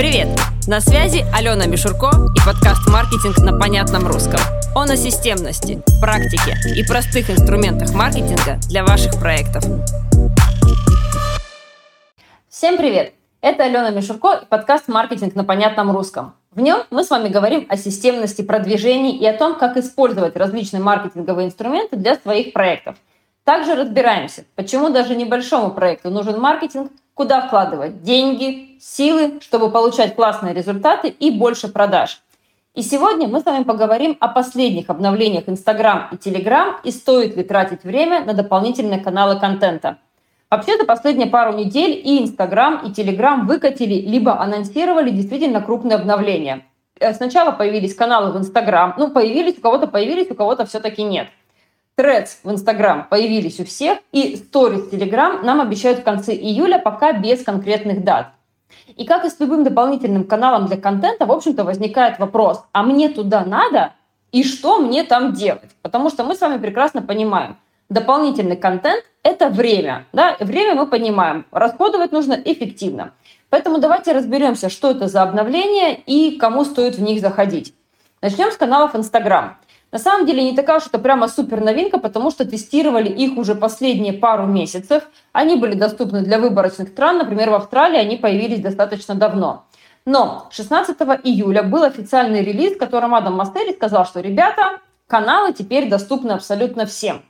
Привет! На связи Алена Мишурко и подкаст «Маркетинг на понятном русском». Он о системности, практике и простых инструментах маркетинга для ваших проектов. Всем привет! Это Алена Мишурко и подкаст «Маркетинг на понятном русском». В нем мы с вами говорим о системности продвижений и о том, как использовать различные маркетинговые инструменты для своих проектов. Также разбираемся, почему даже небольшому проекту нужен маркетинг, куда вкладывать деньги, силы, чтобы получать классные результаты и больше продаж. И сегодня мы с вами поговорим о последних обновлениях Instagram и Telegram и стоит ли тратить время на дополнительные каналы контента. Вообще, за последние пару недель и Instagram, и Telegram выкатили либо анонсировали действительно крупные обновления. Э, сначала появились каналы в Instagram, ну, появились, у кого-то появились, у кого-то все-таки нет – Threads в Instagram появились у всех, и Stories Telegram нам обещают в конце июля, пока без конкретных дат. И как и с любым дополнительным каналом для контента, в общем-то, возникает вопрос, а мне туда надо и что мне там делать? Потому что мы с вами прекрасно понимаем, дополнительный контент – это время. Да? Время мы понимаем, расходовать нужно эффективно. Поэтому давайте разберемся, что это за обновления и кому стоит в них заходить. Начнем с каналов Instagram. На самом деле не такая уж это прямо супер новинка, потому что тестировали их уже последние пару месяцев. Они были доступны для выборочных стран, например, в Австралии они появились достаточно давно. Но 16 июля был официальный релиз, в котором Адам Мастери сказал, что, ребята, каналы теперь доступны абсолютно всем.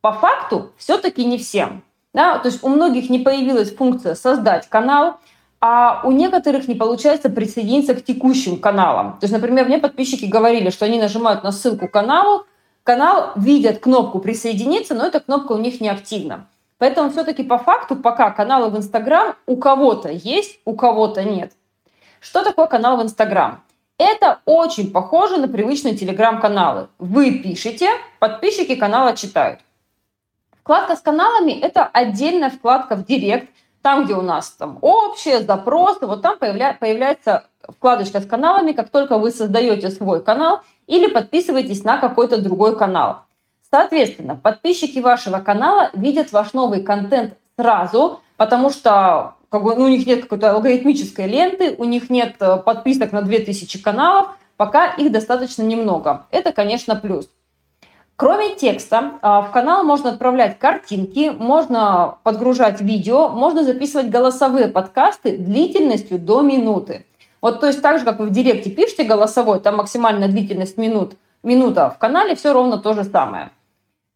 По факту все-таки не всем. Да? То есть у многих не появилась функция создать канал, а у некоторых не получается присоединиться к текущим каналам. То есть, например, мне подписчики говорили, что они нажимают на ссылку каналу, канал видят кнопку «Присоединиться», но эта кнопка у них не активна. Поэтому все-таки по факту пока каналы в Инстаграм у кого-то есть, у кого-то нет. Что такое канал в Инстаграм? Это очень похоже на привычные телеграм-каналы. Вы пишете, подписчики канала читают. Вкладка с каналами – это отдельная вкладка в Директ, там, где у нас там общие, запросы, вот там появля, появляется вкладочка с каналами, как только вы создаете свой канал или подписываетесь на какой-то другой канал. Соответственно, подписчики вашего канала видят ваш новый контент сразу, потому что как бы, ну, у них нет какой-то алгоритмической ленты, у них нет э, подписок на 2000 каналов, пока их достаточно немного. Это, конечно, плюс. Кроме текста, а, в канал можно отправлять картинки, можно подгружать видео, можно записывать голосовые подкасты длительностью до минуты. Вот то есть так же, как вы в директе пишете голосовой, там максимальная длительность минут, минута, в канале все ровно то же самое.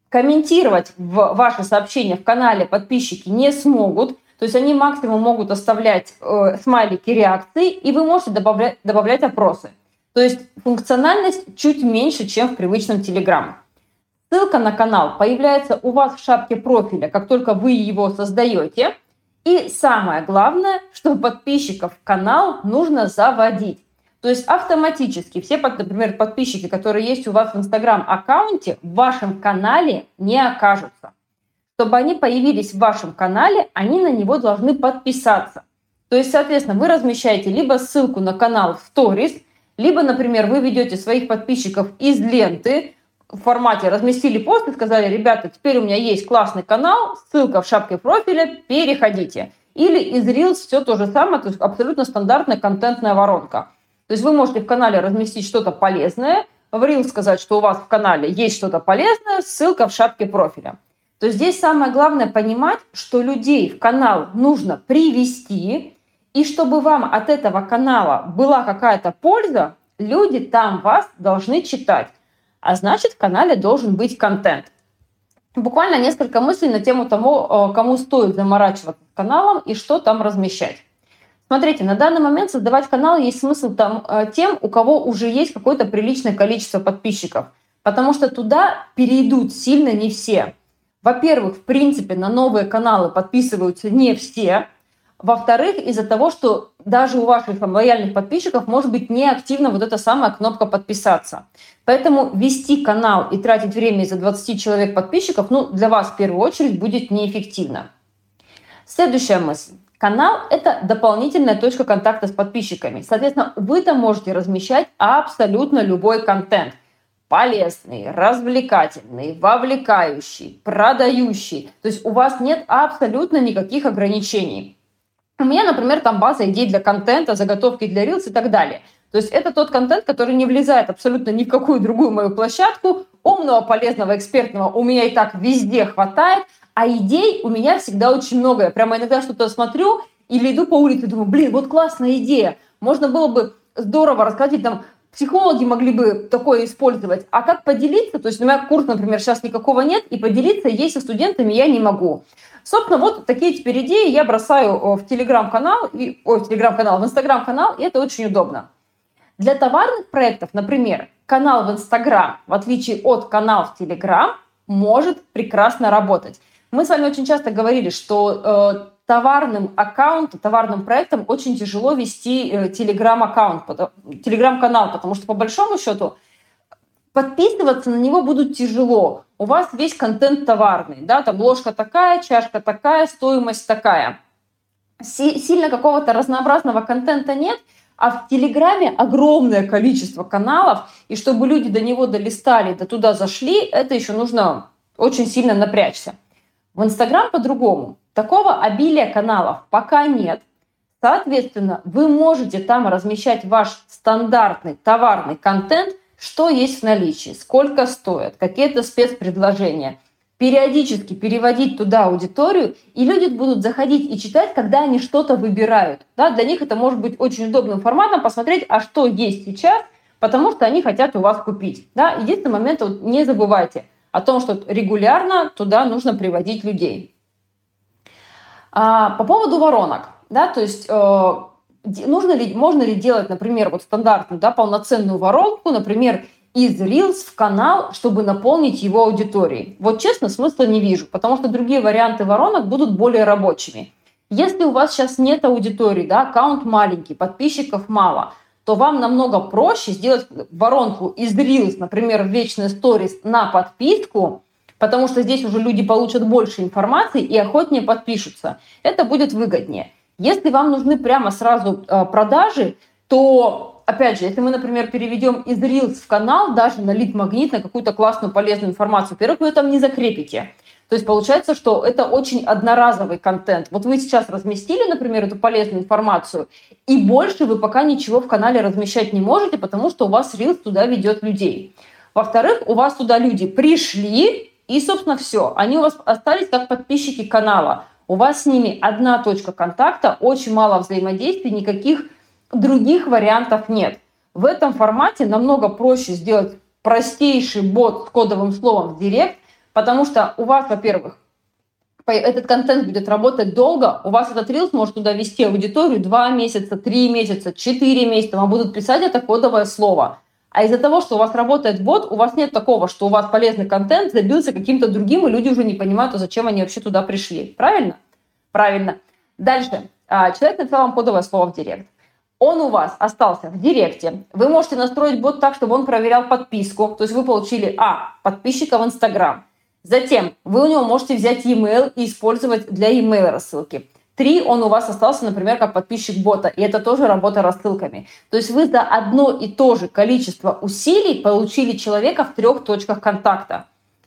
Комментировать в ваши сообщения в канале подписчики не смогут, то есть они максимум могут оставлять э, смайлики реакции, и вы можете добавлять, добавлять опросы. То есть функциональность чуть меньше, чем в привычном Telegram. Ссылка на канал появляется у вас в шапке профиля, как только вы его создаете. И самое главное, что подписчиков канал нужно заводить. То есть автоматически все, например, подписчики, которые есть у вас в Инстаграм аккаунте, в вашем канале не окажутся. Чтобы они появились в вашем канале, они на него должны подписаться. То есть, соответственно, вы размещаете либо ссылку на канал в сторис, либо, например, вы ведете своих подписчиков из ленты, формате разместили пост и сказали, ребята, теперь у меня есть классный канал, ссылка в шапке профиля, переходите. Или из Reels все то же самое, то есть абсолютно стандартная контентная воронка. То есть вы можете в канале разместить что-то полезное, в Reels сказать, что у вас в канале есть что-то полезное, ссылка в шапке профиля. То есть здесь самое главное понимать, что людей в канал нужно привести, и чтобы вам от этого канала была какая-то польза, люди там вас должны читать а значит в канале должен быть контент. Буквально несколько мыслей на тему того, э, кому стоит заморачиваться каналом и что там размещать. Смотрите, на данный момент создавать канал есть смысл там, э, тем, у кого уже есть какое-то приличное количество подписчиков, потому что туда перейдут сильно не все. Во-первых, в принципе, на новые каналы подписываются не все, во-вторых, из-за того, что даже у ваших там, лояльных подписчиков может быть неактивна вот эта самая кнопка «Подписаться». Поэтому вести канал и тратить время из-за 20 человек подписчиков, ну, для вас в первую очередь будет неэффективно. Следующая мысль. Канал – это дополнительная точка контакта с подписчиками. Соответственно, вы там можете размещать абсолютно любой контент. Полезный, развлекательный, вовлекающий, продающий. То есть у вас нет абсолютно никаких ограничений. У меня, например, там база идей для контента, заготовки для Reels и так далее. То есть это тот контент, который не влезает абсолютно ни в какую другую мою площадку. Умного, полезного, экспертного у меня и так везде хватает, а идей у меня всегда очень много. Я прямо иногда что-то смотрю или иду по улице и думаю, блин, вот классная идея. Можно было бы здорово рассказать, там, психологи могли бы такое использовать. А как поделиться? То есть у меня курс, например, сейчас никакого нет, и поделиться есть со студентами я не могу. Собственно, вот такие теперь идеи я бросаю э, в телеграм-канал, ой, в телеграм-канал, в инстаграм-канал, и это очень удобно. Для товарных проектов, например, канал в Инстаграм, в отличие от канала в Телеграм, может прекрасно работать. Мы с вами очень часто говорили, что э, товарным аккаунтом, товарным проектом очень тяжело вести э, телеграм-аккаунт, телеграм-канал, потому что по большому счету подписываться на него будут тяжело. У вас весь контент товарный, да, там ложка такая, чашка такая, стоимость такая. Сильно какого-то разнообразного контента нет, а в Телеграме огромное количество каналов, и чтобы люди до него долистали, до туда зашли, это еще нужно очень сильно напрячься. В Инстаграм по-другому. Такого обилия каналов пока нет. Соответственно, вы можете там размещать ваш стандартный товарный контент что есть в наличии, сколько стоит, какие-то спецпредложения. Периодически переводить туда аудиторию, и люди будут заходить и читать, когда они что-то выбирают. Да, для них это может быть очень удобным форматом посмотреть, а что есть сейчас, потому что они хотят у вас купить. Да. Единственный момент, вот не забывайте о том, что регулярно туда нужно приводить людей. А, по поводу воронок, да, то есть э, нужно ли, можно ли делать, например, вот стандартную, да, полноценную воронку, например, из Reels в канал, чтобы наполнить его аудиторией? Вот честно, смысла не вижу, потому что другие варианты воронок будут более рабочими. Если у вас сейчас нет аудитории, да, аккаунт маленький, подписчиков мало, то вам намного проще сделать воронку из Reels, например, в вечный сторис на подписку, потому что здесь уже люди получат больше информации и охотнее подпишутся. Это будет выгоднее. Если вам нужны прямо сразу э, продажи, то, опять же, если мы, например, переведем из Reels в канал, даже на лид-магнит, на какую-то классную, полезную информацию, во-первых, вы там не закрепите. То есть получается, что это очень одноразовый контент. Вот вы сейчас разместили, например, эту полезную информацию, и больше вы пока ничего в канале размещать не можете, потому что у вас Reels туда ведет людей. Во-вторых, у вас туда люди пришли, и, собственно, все. Они у вас остались как подписчики канала. У вас с ними одна точка контакта, очень мало взаимодействия, никаких других вариантов нет. В этом формате намного проще сделать простейший бот с кодовым словом в директ, потому что у вас, во-первых, этот контент будет работать долго, у вас этот рилс может туда вести аудиторию 2 месяца, 3 месяца, 4 месяца, вам будут писать это кодовое слово. А из-за того, что у вас работает бот, у вас нет такого, что у вас полезный контент забился каким-то другим, и люди уже не понимают, а зачем они вообще туда пришли. Правильно? Правильно. Дальше. А, человек написал вам кодовое слово в директ. Он у вас остался в директе. Вы можете настроить бот так, чтобы он проверял подписку. То есть вы получили, а, подписчика в Инстаграм. Затем вы у него можете взять e-mail и использовать для e-mail рассылки. Три, он у вас остался, например, как подписчик бота, и это тоже работа рассылками. То есть вы за одно и то же количество усилий получили человека в трех точках контакта,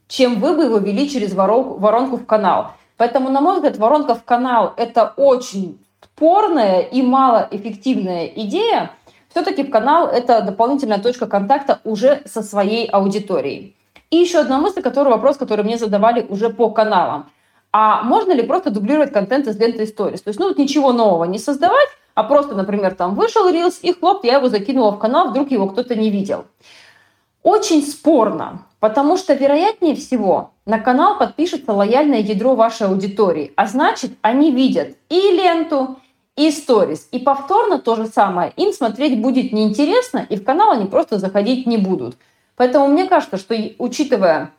чем вы бы его вели через воронку в канал. Поэтому, на мой взгляд, воронка в канал – это очень спорная и малоэффективная идея. Все-таки в канал – это дополнительная точка контакта уже со своей аудиторией. И еще одна мысль, который вопрос, который мне задавали уже по каналам а можно ли просто дублировать контент из ленты Stories? То есть, ну вот ничего нового не создавать, а просто, например, там вышел Reels, и хлоп, я его закинула в канал, вдруг его кто-то не видел. Очень спорно, потому что, вероятнее всего, на канал подпишется лояльное ядро вашей аудитории, а значит, они видят и ленту, и сторис. И повторно то же самое. Им смотреть будет неинтересно, и в канал они просто заходить не будут. Поэтому мне кажется, что учитывая,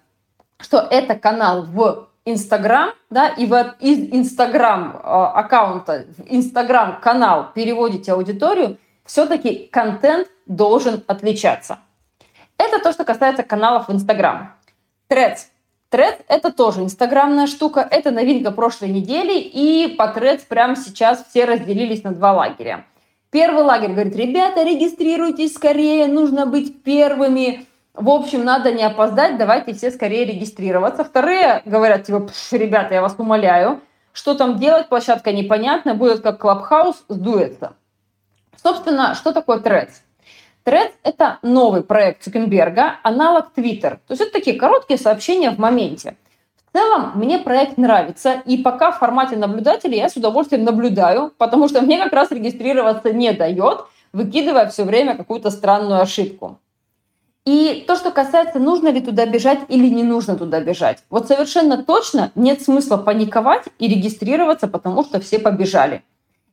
что это канал в Инстаграм, да, и вы из Инстаграм а, аккаунта в Инстаграм канал переводите аудиторию, все-таки контент должен отличаться. Это то, что касается каналов в Инстаграм. Трец. Тред – это тоже инстаграмная штука, это новинка прошлой недели, и по Трец прямо сейчас все разделились на два лагеря. Первый лагерь говорит, ребята, регистрируйтесь скорее, нужно быть первыми, в общем, надо не опоздать, давайте все скорее регистрироваться. Вторые говорят, типа, ребята, я вас умоляю, что там делать, площадка непонятная, будет как Clubhouse, сдуется. Собственно, что такое Threads? Threads – это новый проект Цукенберга, аналог Twitter. То есть это такие короткие сообщения в моменте. В целом, мне проект нравится, и пока в формате наблюдателя я с удовольствием наблюдаю, потому что мне как раз регистрироваться не дает, выкидывая все время какую-то странную ошибку. И то, что касается, нужно ли туда бежать или не нужно туда бежать. Вот совершенно точно нет смысла паниковать и регистрироваться, потому что все побежали.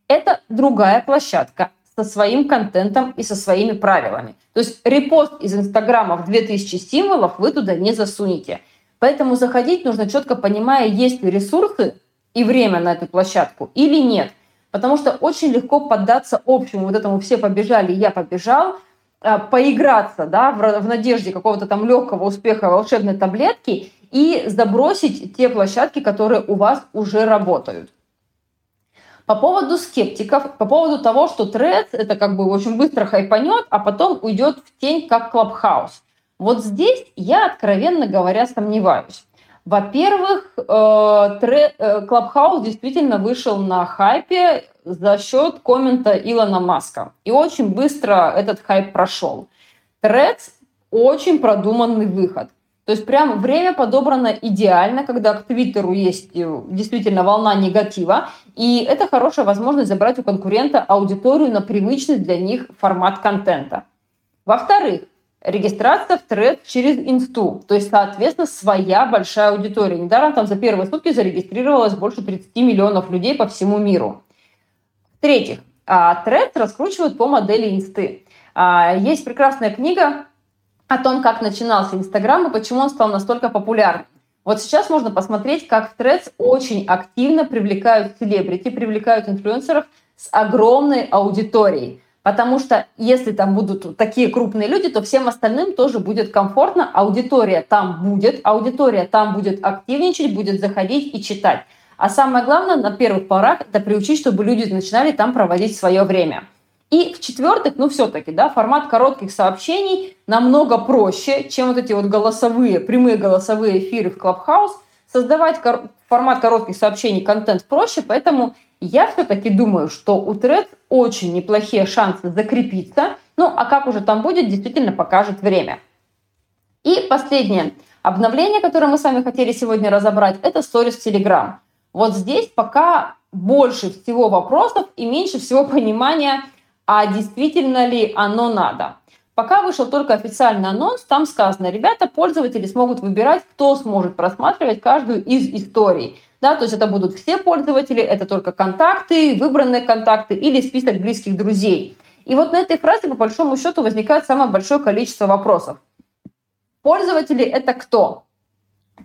Это другая площадка со своим контентом и со своими правилами. То есть репост из Инстаграма в 2000 символов вы туда не засунете. Поэтому заходить нужно четко понимая, есть ли ресурсы и время на эту площадку или нет. Потому что очень легко поддаться общему вот этому «все побежали, я побежал», поиграться да, в, в надежде какого-то там легкого успеха волшебной таблетки и забросить те площадки, которые у вас уже работают. По поводу скептиков, по поводу того, что Threads это как бы очень быстро хайпанет, а потом уйдет в тень, как Clubhouse. Вот здесь я, откровенно говоря, сомневаюсь. Во-первых, э, э, Clubhouse действительно вышел на хайпе за счет коммента Илона Маска. И очень быстро этот хайп прошел. Threads – очень продуманный выход. То есть прям время подобрано идеально, когда к Твиттеру есть э, действительно волна негатива, и это хорошая возможность забрать у конкурента аудиторию на привычный для них формат контента. Во-вторых, регистрация в тред через инсту, то есть, соответственно, своя большая аудитория. Недаром там за первые сутки зарегистрировалось больше 30 миллионов людей по всему миру. В-третьих, а, тред раскручивают по модели инсты. А, есть прекрасная книга о том, как начинался Инстаграм и почему он стал настолько популярным. Вот сейчас можно посмотреть, как в Threads очень активно привлекают селебрити, привлекают инфлюенсеров с огромной аудиторией. Потому что если там будут такие крупные люди, то всем остальным тоже будет комфортно. Аудитория там будет, аудитория там будет активничать, будет заходить и читать. А самое главное, на первых порах, это приучить, чтобы люди начинали там проводить свое время. И в-четвертых, ну все-таки, да, формат коротких сообщений намного проще, чем вот эти вот голосовые, прямые голосовые эфиры в Clubhouse. Создавать кор- формат коротких сообщений, контент проще, поэтому я все-таки думаю, что у Thread очень неплохие шансы закрепиться. Ну, а как уже там будет, действительно покажет время. И последнее обновление, которое мы с вами хотели сегодня разобрать, это Stories Telegram. Вот здесь пока больше всего вопросов и меньше всего понимания – а действительно ли оно надо. Пока вышел только официальный анонс, там сказано, ребята, пользователи смогут выбирать, кто сможет просматривать каждую из историй. Да, то есть это будут все пользователи, это только контакты, выбранные контакты или список близких друзей. И вот на этой фразе, по большому счету, возникает самое большое количество вопросов. Пользователи – это кто?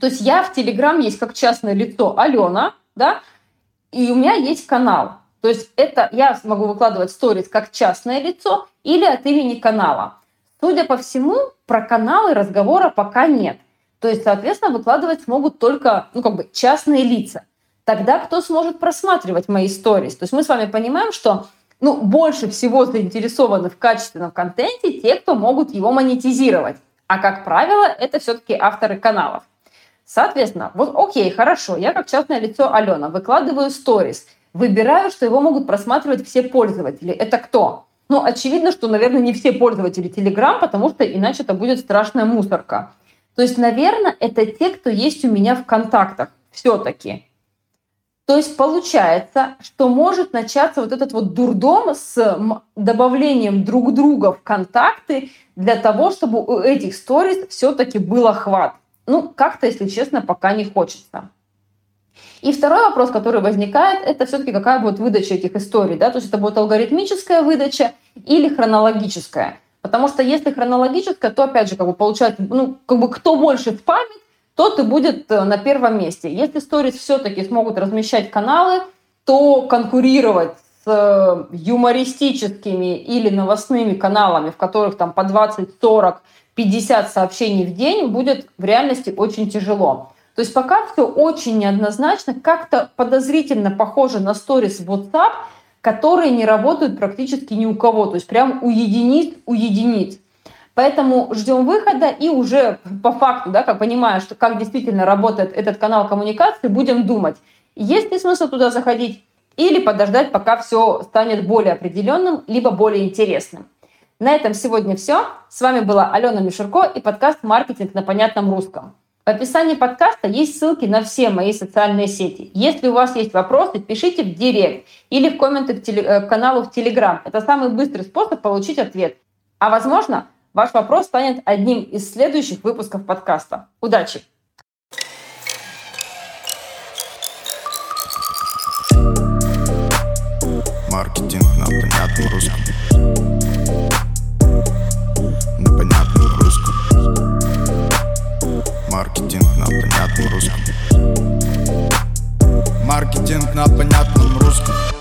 То есть я в Телеграм есть как частное лицо Алена, да, и у меня есть канал. То есть это я смогу выкладывать сторис как частное лицо или от имени канала. Судя по всему, про каналы разговора пока нет. То есть, соответственно, выкладывать смогут только ну, как бы частные лица. Тогда кто сможет просматривать мои сторис? То есть мы с вами понимаем, что ну, больше всего заинтересованы в качественном контенте те, кто могут его монетизировать. А как правило, это все-таки авторы каналов. Соответственно, вот окей, хорошо, я как частное лицо Алена выкладываю сторис – выбираю, что его могут просматривать все пользователи. Это кто? Ну, очевидно, что, наверное, не все пользователи Telegram, потому что иначе это будет страшная мусорка. То есть, наверное, это те, кто есть у меня в контактах все-таки. То есть получается, что может начаться вот этот вот дурдом с добавлением друг друга в контакты для того, чтобы у этих сториз все-таки был охват. Ну, как-то, если честно, пока не хочется. И второй вопрос, который возникает, это все-таки какая будет выдача этих историй. Да? То есть это будет алгоритмическая выдача или хронологическая. Потому что если хронологическая, то опять же как бы получается, ну, как бы кто больше спамит, тот и будет э, на первом месте. Если сторис все-таки смогут размещать каналы, то конкурировать с э, юмористическими или новостными каналами, в которых там по 20, 40, 50 сообщений в день, будет в реальности очень тяжело. То есть пока все очень неоднозначно, как-то подозрительно похоже на сторис WhatsApp, которые не работают практически ни у кого. То есть прям у единиц, у единиц. Поэтому ждем выхода и уже по факту, да, как понимая, что как действительно работает этот канал коммуникации, будем думать, Есть ли смысл туда заходить или подождать, пока все станет более определенным, либо более интересным. На этом сегодня все. С вами была Алена Мишурко и подкаст «Маркетинг на понятном русском». В описании подкаста есть ссылки на все мои социальные сети. Если у вас есть вопросы, пишите в директ или в комменты к, теле- э, каналу в Телеграм. Это самый быстрый способ получить ответ. А возможно, ваш вопрос станет одним из следующих выпусков подкаста. Удачи! Маркетинг на понятном русском. понятном русском. Маркетинг на понятном русском.